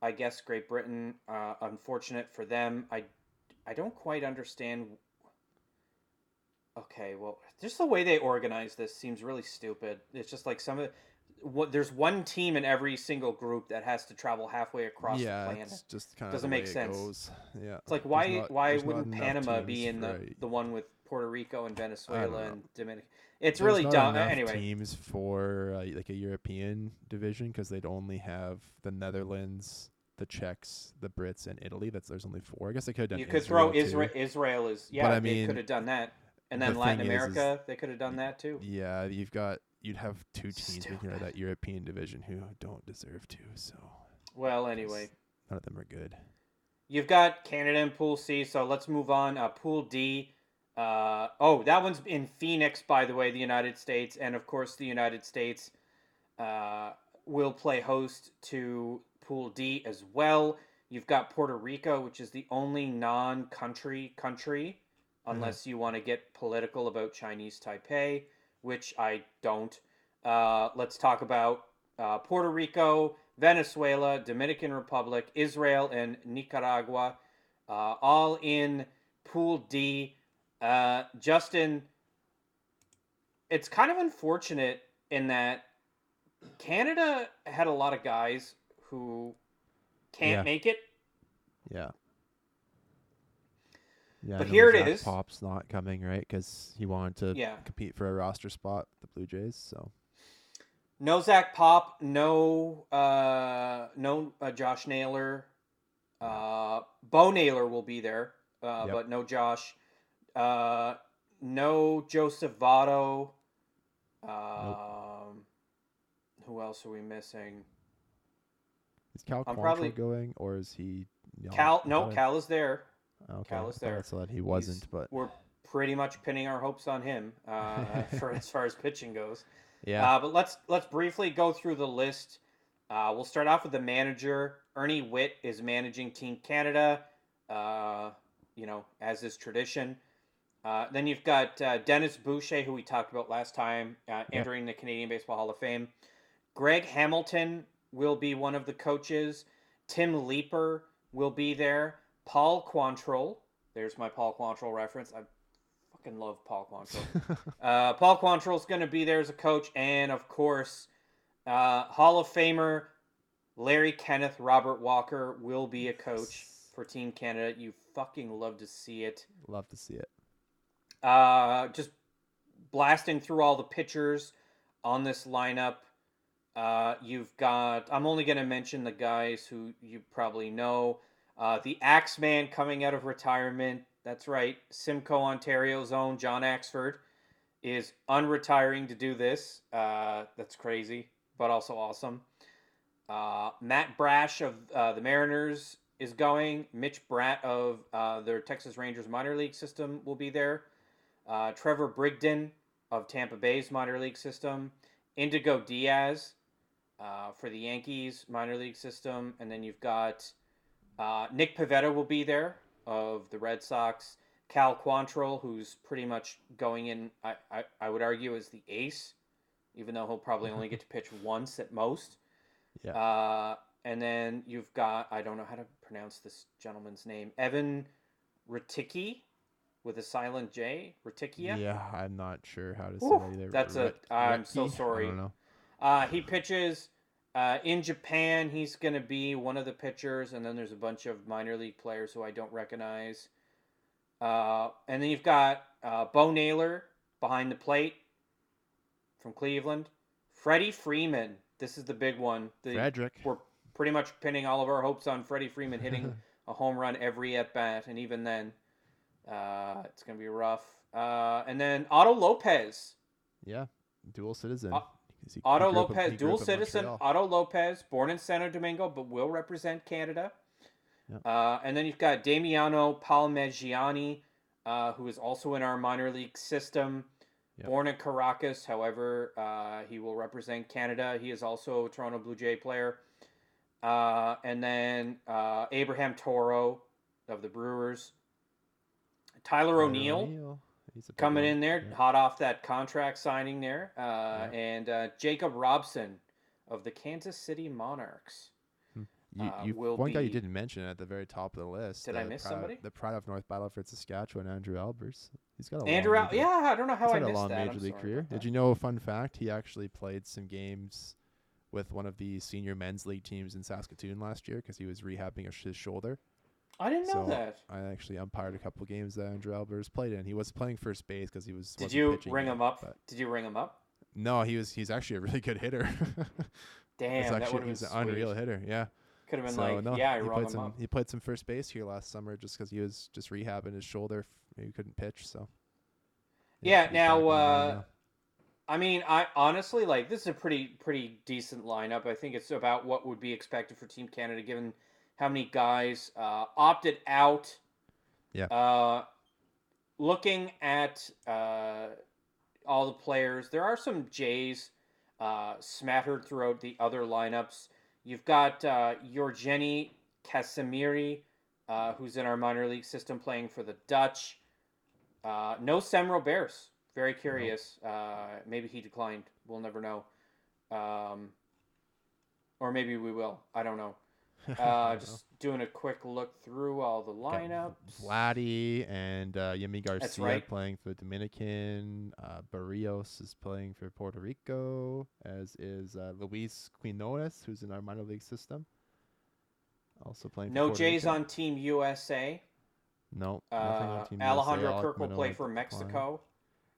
I guess Great Britain. Uh, unfortunate for them. I, I don't quite understand. Okay, well, just the way they organize this seems really stupid. It's just like some of what there's one team in every single group that has to travel halfway across yeah, the planet. it's just kind of Doesn't make sense. Goes. Yeah, It's like why not- why wouldn't Panama be in the, for- the one with Puerto Rico and Venezuela and Dominican? It's there's really dumb. Anyway, teams for uh, like a European division because they'd only have the Netherlands, the Czechs, the Brits, and Italy. That's there's only four. I guess they could have done. you could throw too. Israel. Israel is yeah. But I they mean, could have done that, and the then Latin thing is- is- America they could have done that too. Yeah, you've got you'd have two teams making out of Stupid. that European division who don't deserve to. So Well, anyway, none of them are good. you've got Canada in Pool C, so let's move on. Uh, Pool D. Uh, oh, that one's in Phoenix, by the way, the United States, and of course the United States uh, will play host to Pool D as well. You've got Puerto Rico, which is the only non-country country, unless you want to get political about Chinese Taipei, which I don't. Uh, let's talk about uh, Puerto Rico, Venezuela, Dominican Republic, Israel, and Nicaragua, uh, all in Pool D. Uh, Justin, it's kind of unfortunate in that Canada had a lot of guys who can't Yeah. make it. Yeah. Yeah, But here it is. Pop's not coming, right? Because he wanted to Yeah. compete for a roster spot with the Blue Jays. So No Zach Pop, no uh, no uh, Josh Naylor. Uh, Bo Naylor will be there, uh, Yep. but no Josh. Uh, no Joseph Votto. Um, Who else are we missing? is Cal I'm Quantrill probably- going, or is he? No, Cal, no, Cal is there. Okay, Cal is I thought I there. saw that he wasn't, but We're pretty much pinning our hopes on him uh, for as far as pitching goes. yeah, Uh, but let's let's briefly go through the list. Uh, we'll start off with the manager. Ernie Whitt is managing Team Canada. Uh, you know, as is tradition. Uh, then you've got uh, Dennis Boucher, who we talked about last time, uh, entering the Canadian Baseball Hall of Fame. Greg Hamilton will be one of the coaches. Tim Leiper will be there. Paul Quantrill. There's my Paul Quantrill reference. I fucking love Paul Quantrill. Uh, Paul Quantrill's going to be there as a coach, and of course, uh, Hall of Famer Larry Kenneth Robert Walker will be a coach for Team Canada. You fucking love to see it. love to see it. Uh, just blasting through all the pitchers on this lineup. Uh, you've got. I'm only going to mention the guys who you probably know. Uh, the Axeman coming out of retirement. That's right. Simcoe, Ontario's own John Axford is unretiring to do this. Uh, that's crazy, but also awesome. Uh, Matt Brash of uh, the Mariners is going. Mitch Bratt of uh, their Texas Rangers minor league system will be there. Uh, Trevor Brigden of Tampa Bay's minor league system. Indigo Diaz for the Yankees minor league system. And then you've got uh, Nick Pivetta will be there of the Red Sox. Cal Quantrill, who's pretty much going in, I, I, I would argue, as the ace, even though he'll probably only get to pitch once at most. Yeah. Uh, and then you've got, I don't know how to pronounce this gentleman's name, Evan Rutckyj with a silent J. Ratikia? Yeah, I'm not sure how to say Whew, that either. that's a- Ret- I'm so sorry. I don't know. Uh, he pitches uh, in Japan. He's going to be one of the pitchers, and then there's a bunch of minor league players who I don't recognize. Uh, and then you've got uh, Bo Naylor behind the plate from Cleveland. Freddie Freeman. This is the big one. The, Frederick. we're pretty much pinning all of our hopes on Freddie Freeman hitting a home run every at bat, and even then, uh, it's going to be rough. Uh, and then Otto Lopez. Yeah, dual citizen. Otto grew up Lopez, dual citizen. Otto Lopez, born in Santo Domingo, but will represent Canada. Yeah. Uh, and then you've got Damiano Palmegiani, uh, who is also in our minor league system. Yep. Born in Caracas, however, uh, he will represent Canada. He is also a Toronto Blue Jay player. Uh, and then uh, Abraham Toro of the Brewers. Tyler Tyler O'Neill big coming in there, Yeah. hot off that contract signing there, uh, Yeah. and uh, Jacob Robson of the Kansas City Monarchs. You, uh, you, will one guy you didn't mention at the very top of the list. Did I the miss pride- somebody? The pride of North Battleford, Saskatchewan, Andrew Albers. He's got a Andrew, long Al- yeah, I don't know how he's I had a long that. major league career. Did you know? A fun fact: He actually played some games with one of the senior men's league teams in Saskatoon last year because he was rehabbing his shoulder. I didn't know so that. I actually umpired a couple games that Andrew Albers played in. He was playing first base because he was. Did you pitching ring yet, him up? but- Did you ring him up? No, he was. He's actually a really good hitter. Damn, He's that actually have been he's an unreal hitter. Yeah. Could have been so like, no, yeah, I he played him some. up. He played some first base here last summer just because he was just rehabbing his shoulder. He couldn't pitch, so. Yeah, now, back in there uh. I mean, I honestly like this is a pretty pretty decent lineup. I think it's about what would be expected for Team Canada given how many guys uh, opted out. Yeah. Uh, looking at uh, all the players, there are some Jays uh, smattered throughout the other lineups. You've got uh, Yorgeni Casimiri, uh, who's in our minor league system playing for the Dutch. Uh, no Sam Roberts. Very curious. Uh, maybe he declined. We'll never know. Um, or maybe we will. I don't know. Uh, just doing a quick look through all the lineups. Vladdy and uh, Yimi Garcia right. playing for Dominican. Uh, Barrios is playing for Puerto Rico, as is uh, Luis Quinones, who's in our minor league system. Also playing. No Puerto Jays Rico. on Team USA. No. Uh, Team USA. Alejandro Alec Kirk will play for. Mexico.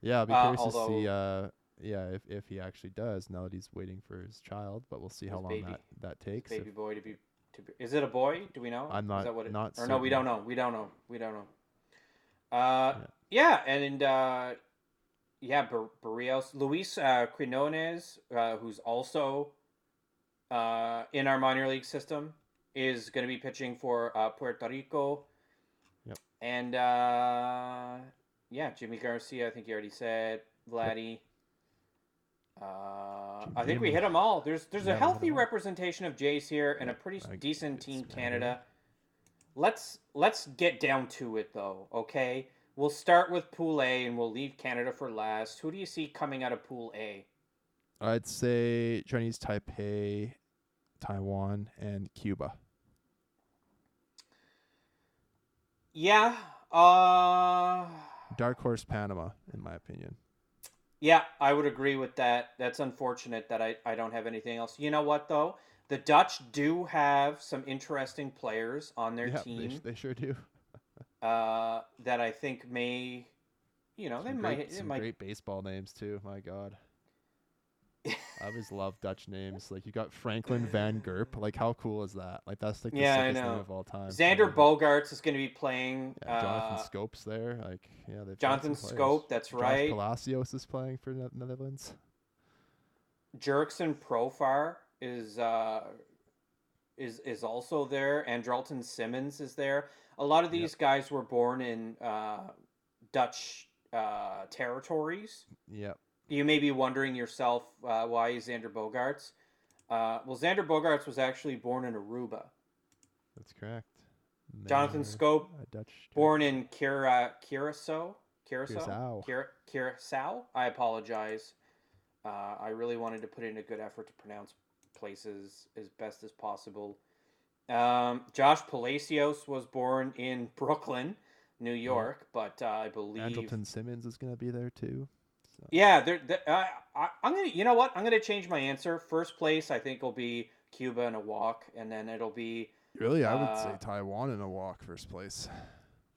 Yeah, I'll be Uh, curious to see. although- Uh, yeah, if, if he actually does, now that he's waiting for his child, but we'll see how long baby. that that takes. if- Baby boy to be, to be. Is it a boy? Do we know? I'm Is not- that what it, not Or no, we don't know. We don't know. We don't know. Uh, yeah, and uh, yeah, Bar- Barrios, Luis uh, Quinones, uh, who's also uh, in our minor league system, is going to be pitching for uh, Puerto Rico. Yep. And uh, yeah, Yimi Garcia. I think you already said Vladdy. Uh, I think we hit them all. There's there's Yeah, a healthy representation of Jays here and a pretty I- decent team. Canada. Let's let's get down to it though, okay? We'll start with Pool A and we'll leave Canada for last. Who do you see coming out of Pool A? I'd say Chinese Taipei, Taiwan, and Cuba. Yeah, uh Dark horse Panama, in my opinion. Yeah, I would agree with that. That's unfortunate that I, I don't have anything else. You know what though? The Dutch do have some interesting players on their yeah, team. They, they sure do. uh, that I think may, you know, they Some might, great, they some might. great baseball names too. My God. I always love Dutch names. Like you got Franklin Van Gurp. Like how cool is that? Like that's like the Yeah, sickest name of all time. Xander Bogaerts is going to be playing. Yeah, Jonathan uh, Schoop's there. Like yeah, they've Jonathan. Schoop, that's Josh right. Palacios is playing for Ne- Netherlands. Jurickson Profar is uh, is is also there. Andrelton Simmons is there. A lot of Yep. these guys were born in uh, Dutch uh, territories. Yep. You may be wondering yourself uh, why is Xander Bogaerts? Uh, well, Xander Bogaerts was actually born in Aruba. That's correct. They Jonathan Schoop, a Dutch. born in Cura, Curacao. Curacao? Curacao. Cura, Curacao? I apologize. Uh, I really wanted to put in a good effort to pronounce places as best as possible. Um, Josh Palacios was born in Brooklyn, New York, but uh, I believe. Andrelton Simmons is gonna be there too. So. Yeah, they're, they I, I, I'm gonna. You know what? I'm gonna change my answer. First place, I think, will be Cuba in a walk, and then it'll be Really, I would Uh, say Taiwan in a walk first place.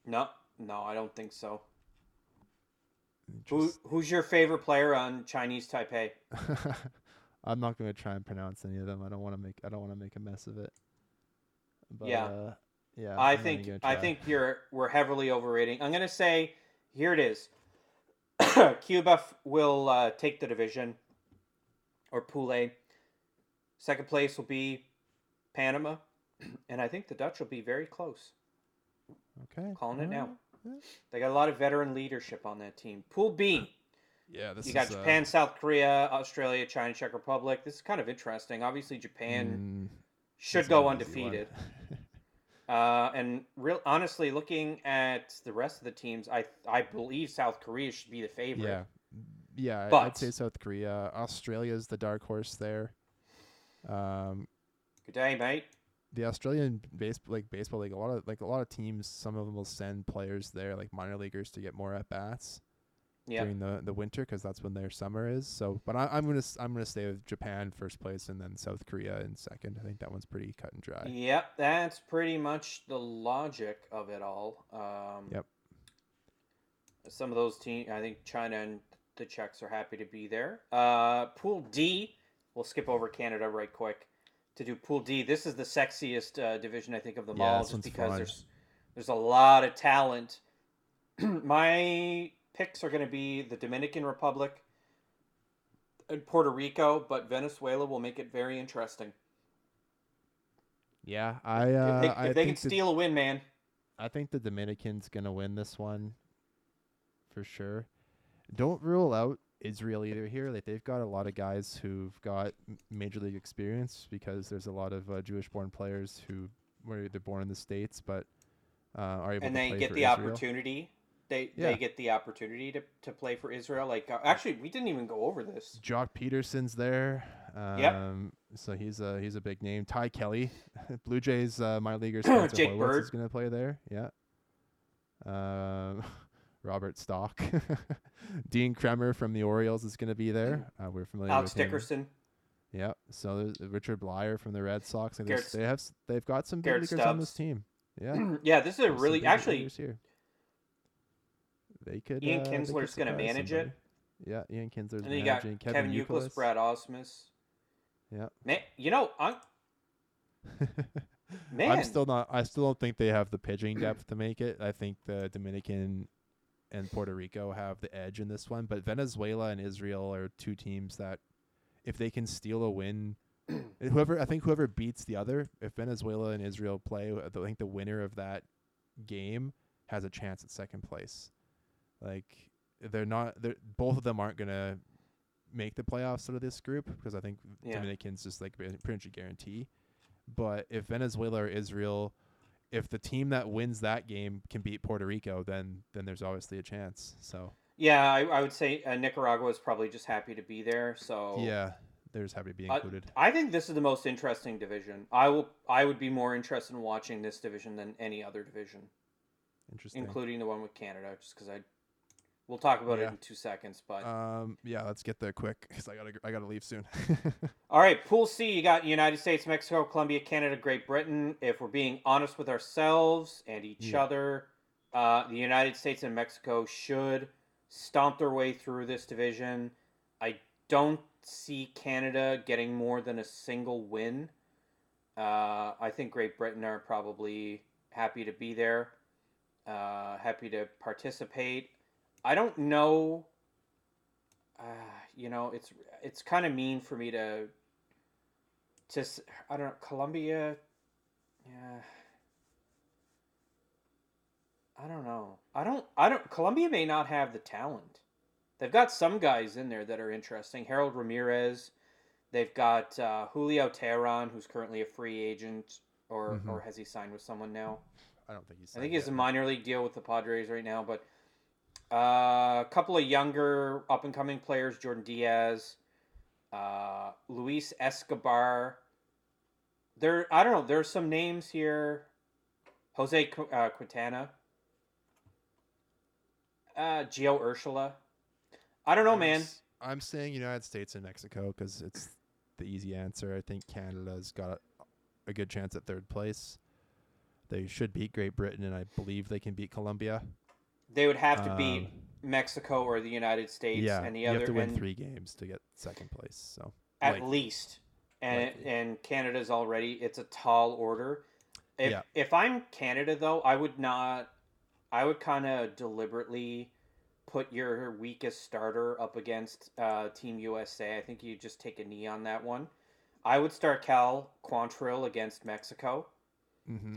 no, no, I don't think so. Who, who's your favorite player on Chinese Taipei? I'm not gonna try and pronounce any of them. I don't want to make I don't want to make a mess of it. But, Yeah. uh, yeah. I I'm think I think you're we're heavily overrating. I'm gonna say here it is. Cuba will uh, take the division or Pool A. Second place will be Panama, and I think the Dutch will be very close. Okay. Calling it now. Yeah. They got a lot of veteran leadership on that team. Pool B, Yeah, this is you got is, uh, Japan, South Korea, Australia, China, Czech Republic. This is kind of interesting. Obviously, Japan mm, should go is an easy one. undefeated. Uh, and real honestly, looking at the rest of the teams, I I believe South Korea should be the favorite. yeah, yeah. But- I'd say South Korea. Australia's the dark horse there. Um, Good day, mate. the Australian base like baseball league, a lot of like a lot of teams, some of them will send players there, like minor leaguers, to get more at bats Yeah. during the the winter because that's when their summer is. So, but I, I'm gonna I'm gonna stay with Japan first place and then South Korea in second. I think that one's pretty cut and dry. Yep, that's pretty much the logic of it all. Um, Yep. Some of those teams, I think China and the Czechs are happy to be there. Uh, Pool D, we'll skip over Canada right quick to do Pool D. This is the sexiest uh, division I think of them Yeah, all, just because fun. there's there's a lot of talent. My picks are going to be the Dominican Republic and Puerto Rico, but Venezuela will make it very interesting. Yeah, I uh, if they, if they can think the- steal a win, man. I think the Dominicans gonna win this one for sure. Don't rule out Israel either here. Like they've got a lot of guys who've got m- major league experience because there's a lot of uh, Jewish-born players who were either born in the states but uh, are able and to they get the Israel. opportunity. They Yeah. they get the opportunity to, to play for Israel. Like uh, actually, we didn't even go over this. Joc Pederson's there. Um, Yep. So he's a he's a big name. Ty Kelly, Blue Jays uh, minor leaguer Jake Bird. is going to play there. Yeah. Um, Robert Stock, Dean Kremer from the Orioles is going to be there. Uh, we're familiar Alex with him. Dickerson, Yeah. So there's Richard Bleier from the Red Sox. Garrett they have they've got some big leaguers on this team. Yeah. yeah, this is a really actually. They could. Ian uh, Kinsler's gonna manage somebody. it. Yeah, Ian Kinsler's And then you got Kevin, Kevin, Youkilis. Brad Ausmus. Yeah. Man, you know, I'm man. I'm still not. I still don't think they have the pitching depth to make it. I think the Dominican and Puerto Rico have the edge in this one, but Venezuela and Israel are two teams that, if they can steal a win, whoever I think whoever beats the other, if Venezuela and Israel play, I think the winner of that game has a chance at second place. Like they're not. They're both of them aren't gonna make the playoffs out of this group because I think Yeah. Dominicans just like pretty much a guarantee. But if Venezuela or Israel, if the team that wins that game can beat Puerto Rico, then then there's obviously a chance. So yeah, I, I would say uh, Nicaragua is probably just happy to be there. So yeah, they're just happy to be Uh, included. I think this is the most interesting division. I will. I would be more interested in watching this division than any other division, Interesting. including the one with Canada, just because I. We'll talk about Yeah. it in two seconds, but um, yeah, let's get there quick because I gotta I gotta leave soon. all right. Pool C, you got United States, Mexico, Colombia, Canada, Great Britain. If we're being honest with ourselves and each Yeah. other, uh, the United States and Mexico should stomp their way through this division. I don't see Canada getting more than a single win. Uh, I think Great Britain are probably happy to be there, uh, happy to participate. I don't know. Uh, you know, it's it's kind of mean for me to to I don't know Colombia. Yeah. I don't know. I don't. I don't. Colombia may not have the talent. They've got some guys in there that are interesting. Harold Ramirez. They've got uh, Julio Teheran, who's currently a free agent, or Mhm. or has he signed with someone now? I don't think he's. I think he has a minor league deal with the Padres right now, but uh, a couple of younger up and coming players: Jordan Diaz, uh, Luis Escobar. There, I don't know. There's some names here. Jose Qu- uh, Quintana, uh, Gio Urshela. I don't know, man. I'm saying United States and Mexico because it's the easy answer. I think Canada's got a good chance at third place. They should beat Great Britain, and I believe they can beat Colombia. They would have to beat Um, Mexico or the United States yeah, and the you other have to win and- three games to get second place. So at Likely. least and Likely. and Canada's already it's a tall order. If Yeah. if I'm Canada though, I would not I would kind of deliberately put your weakest starter up against uh, Team USA. I think you just take a knee on that one. I would start Cal Quantrill against Mexico. Mm-hmm.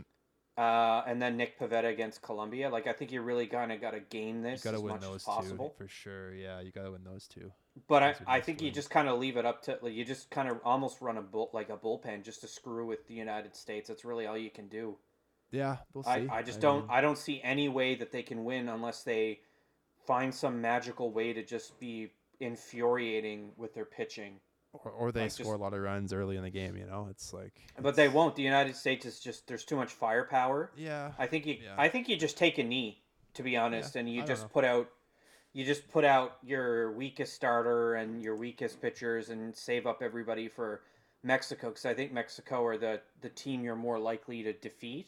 Uh, and then Nick Pivetta against Colombia. Like I think you really kind of got to game this You got to as win much those as possible. two for sure. Yeah, you got to win those two. But I, Those I think you just kind of leave it up to like, you just kind of almost run a bull like a bullpen just to screw with the United States. That's really all you can do. Yeah, we'll see. I, I just don't mean, I don't see any way that they can win unless they find some magical way to just be infuriating with their pitching. Or, or they like, score just- a lot of runs early in the game. You know, it's like. But they won't. The United States is just there's too much firepower. Yeah. I think you Yeah. I think you just take a knee to be honest and you don't just put out you just put out your weakest starter and your weakest pitchers and save up everybody for Mexico because I think Mexico are the the team you're more likely to defeat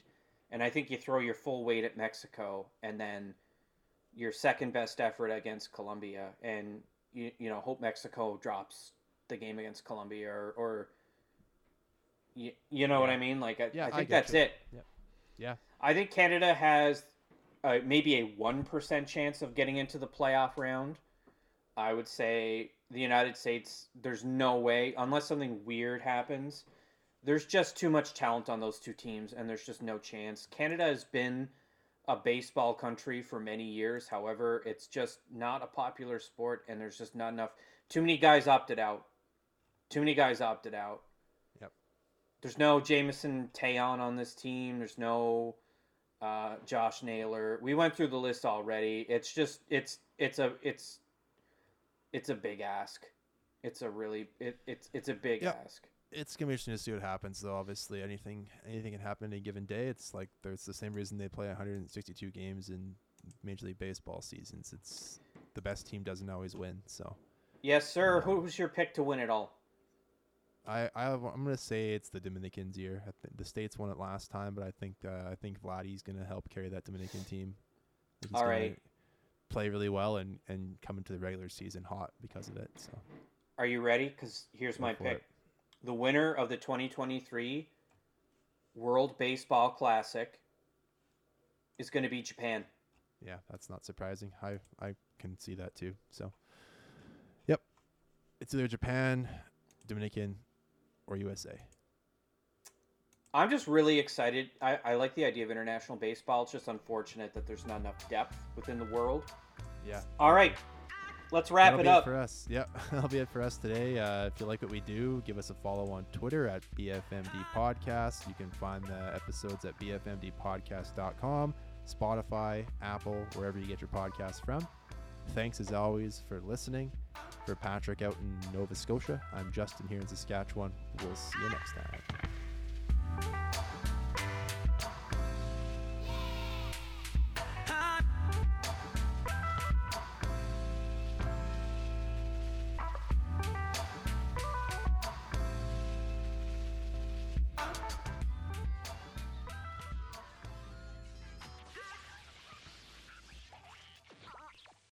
and I think you throw your full weight at Mexico and then your second best effort against Colombia and you, you know hope Mexico drops the game against Colombia or, or you, you know what I mean like I, Yeah, I I think get that's you. it Yeah. I think Canada has uh, maybe a 1% chance of getting into the playoff round. I would say the United States, there's no way, unless something weird happens. There's just too much talent on those two teams, and there's just no chance. Canada has been a baseball country for many years. However, it's just not a popular sport, and there's just not enough. Too many guys opted out. Too many guys opted out. Yep. There's no Jameson Taillon on this team. There's no uh, Josh Naylor. We went through the list already. It's just it's it's a it's it's a big ask. It's a really it, it's it's a big Yep. ask. It's gonna be interesting to see what happens, though. Obviously, anything anything can happen any given day. It's like there's the same reason they play 162 games in Major League Baseball seasons. It's the best team doesn't always win. So Yes, sir. Who's your pick to win it all? I, I I'm gonna say it's the Dominicans' year. I think the states won it last time, but I think uh, I think Vladdy's gonna help carry that Dominican team. I think he's All. Play really well and and come into the regular season hot because of it. So Are you ready? Because here's Go my pick. it. The winner of the 2023 World Baseball Classic is going to be Japan. yeah, that's not surprising. I I can see that too. So, yep, it's either Japan, Dominican, or USA. I'm just really excited. I, I like the idea of international baseball. It's just unfortunate that there's not enough depth within the world. Yeah, All right, let's wrap That'll it be up. for us. Yep, that'll be it for us today. Uh, if you like what we do, give us a follow on Twitter at BFMD Podcast. You can find the episodes at BFMDpodcast.com, Spotify, Apple, wherever you get your podcasts from. Thanks as always for listening. For Patrick out in Nova Scotia, I'm Justin here in Saskatchewan. We'll see you next time.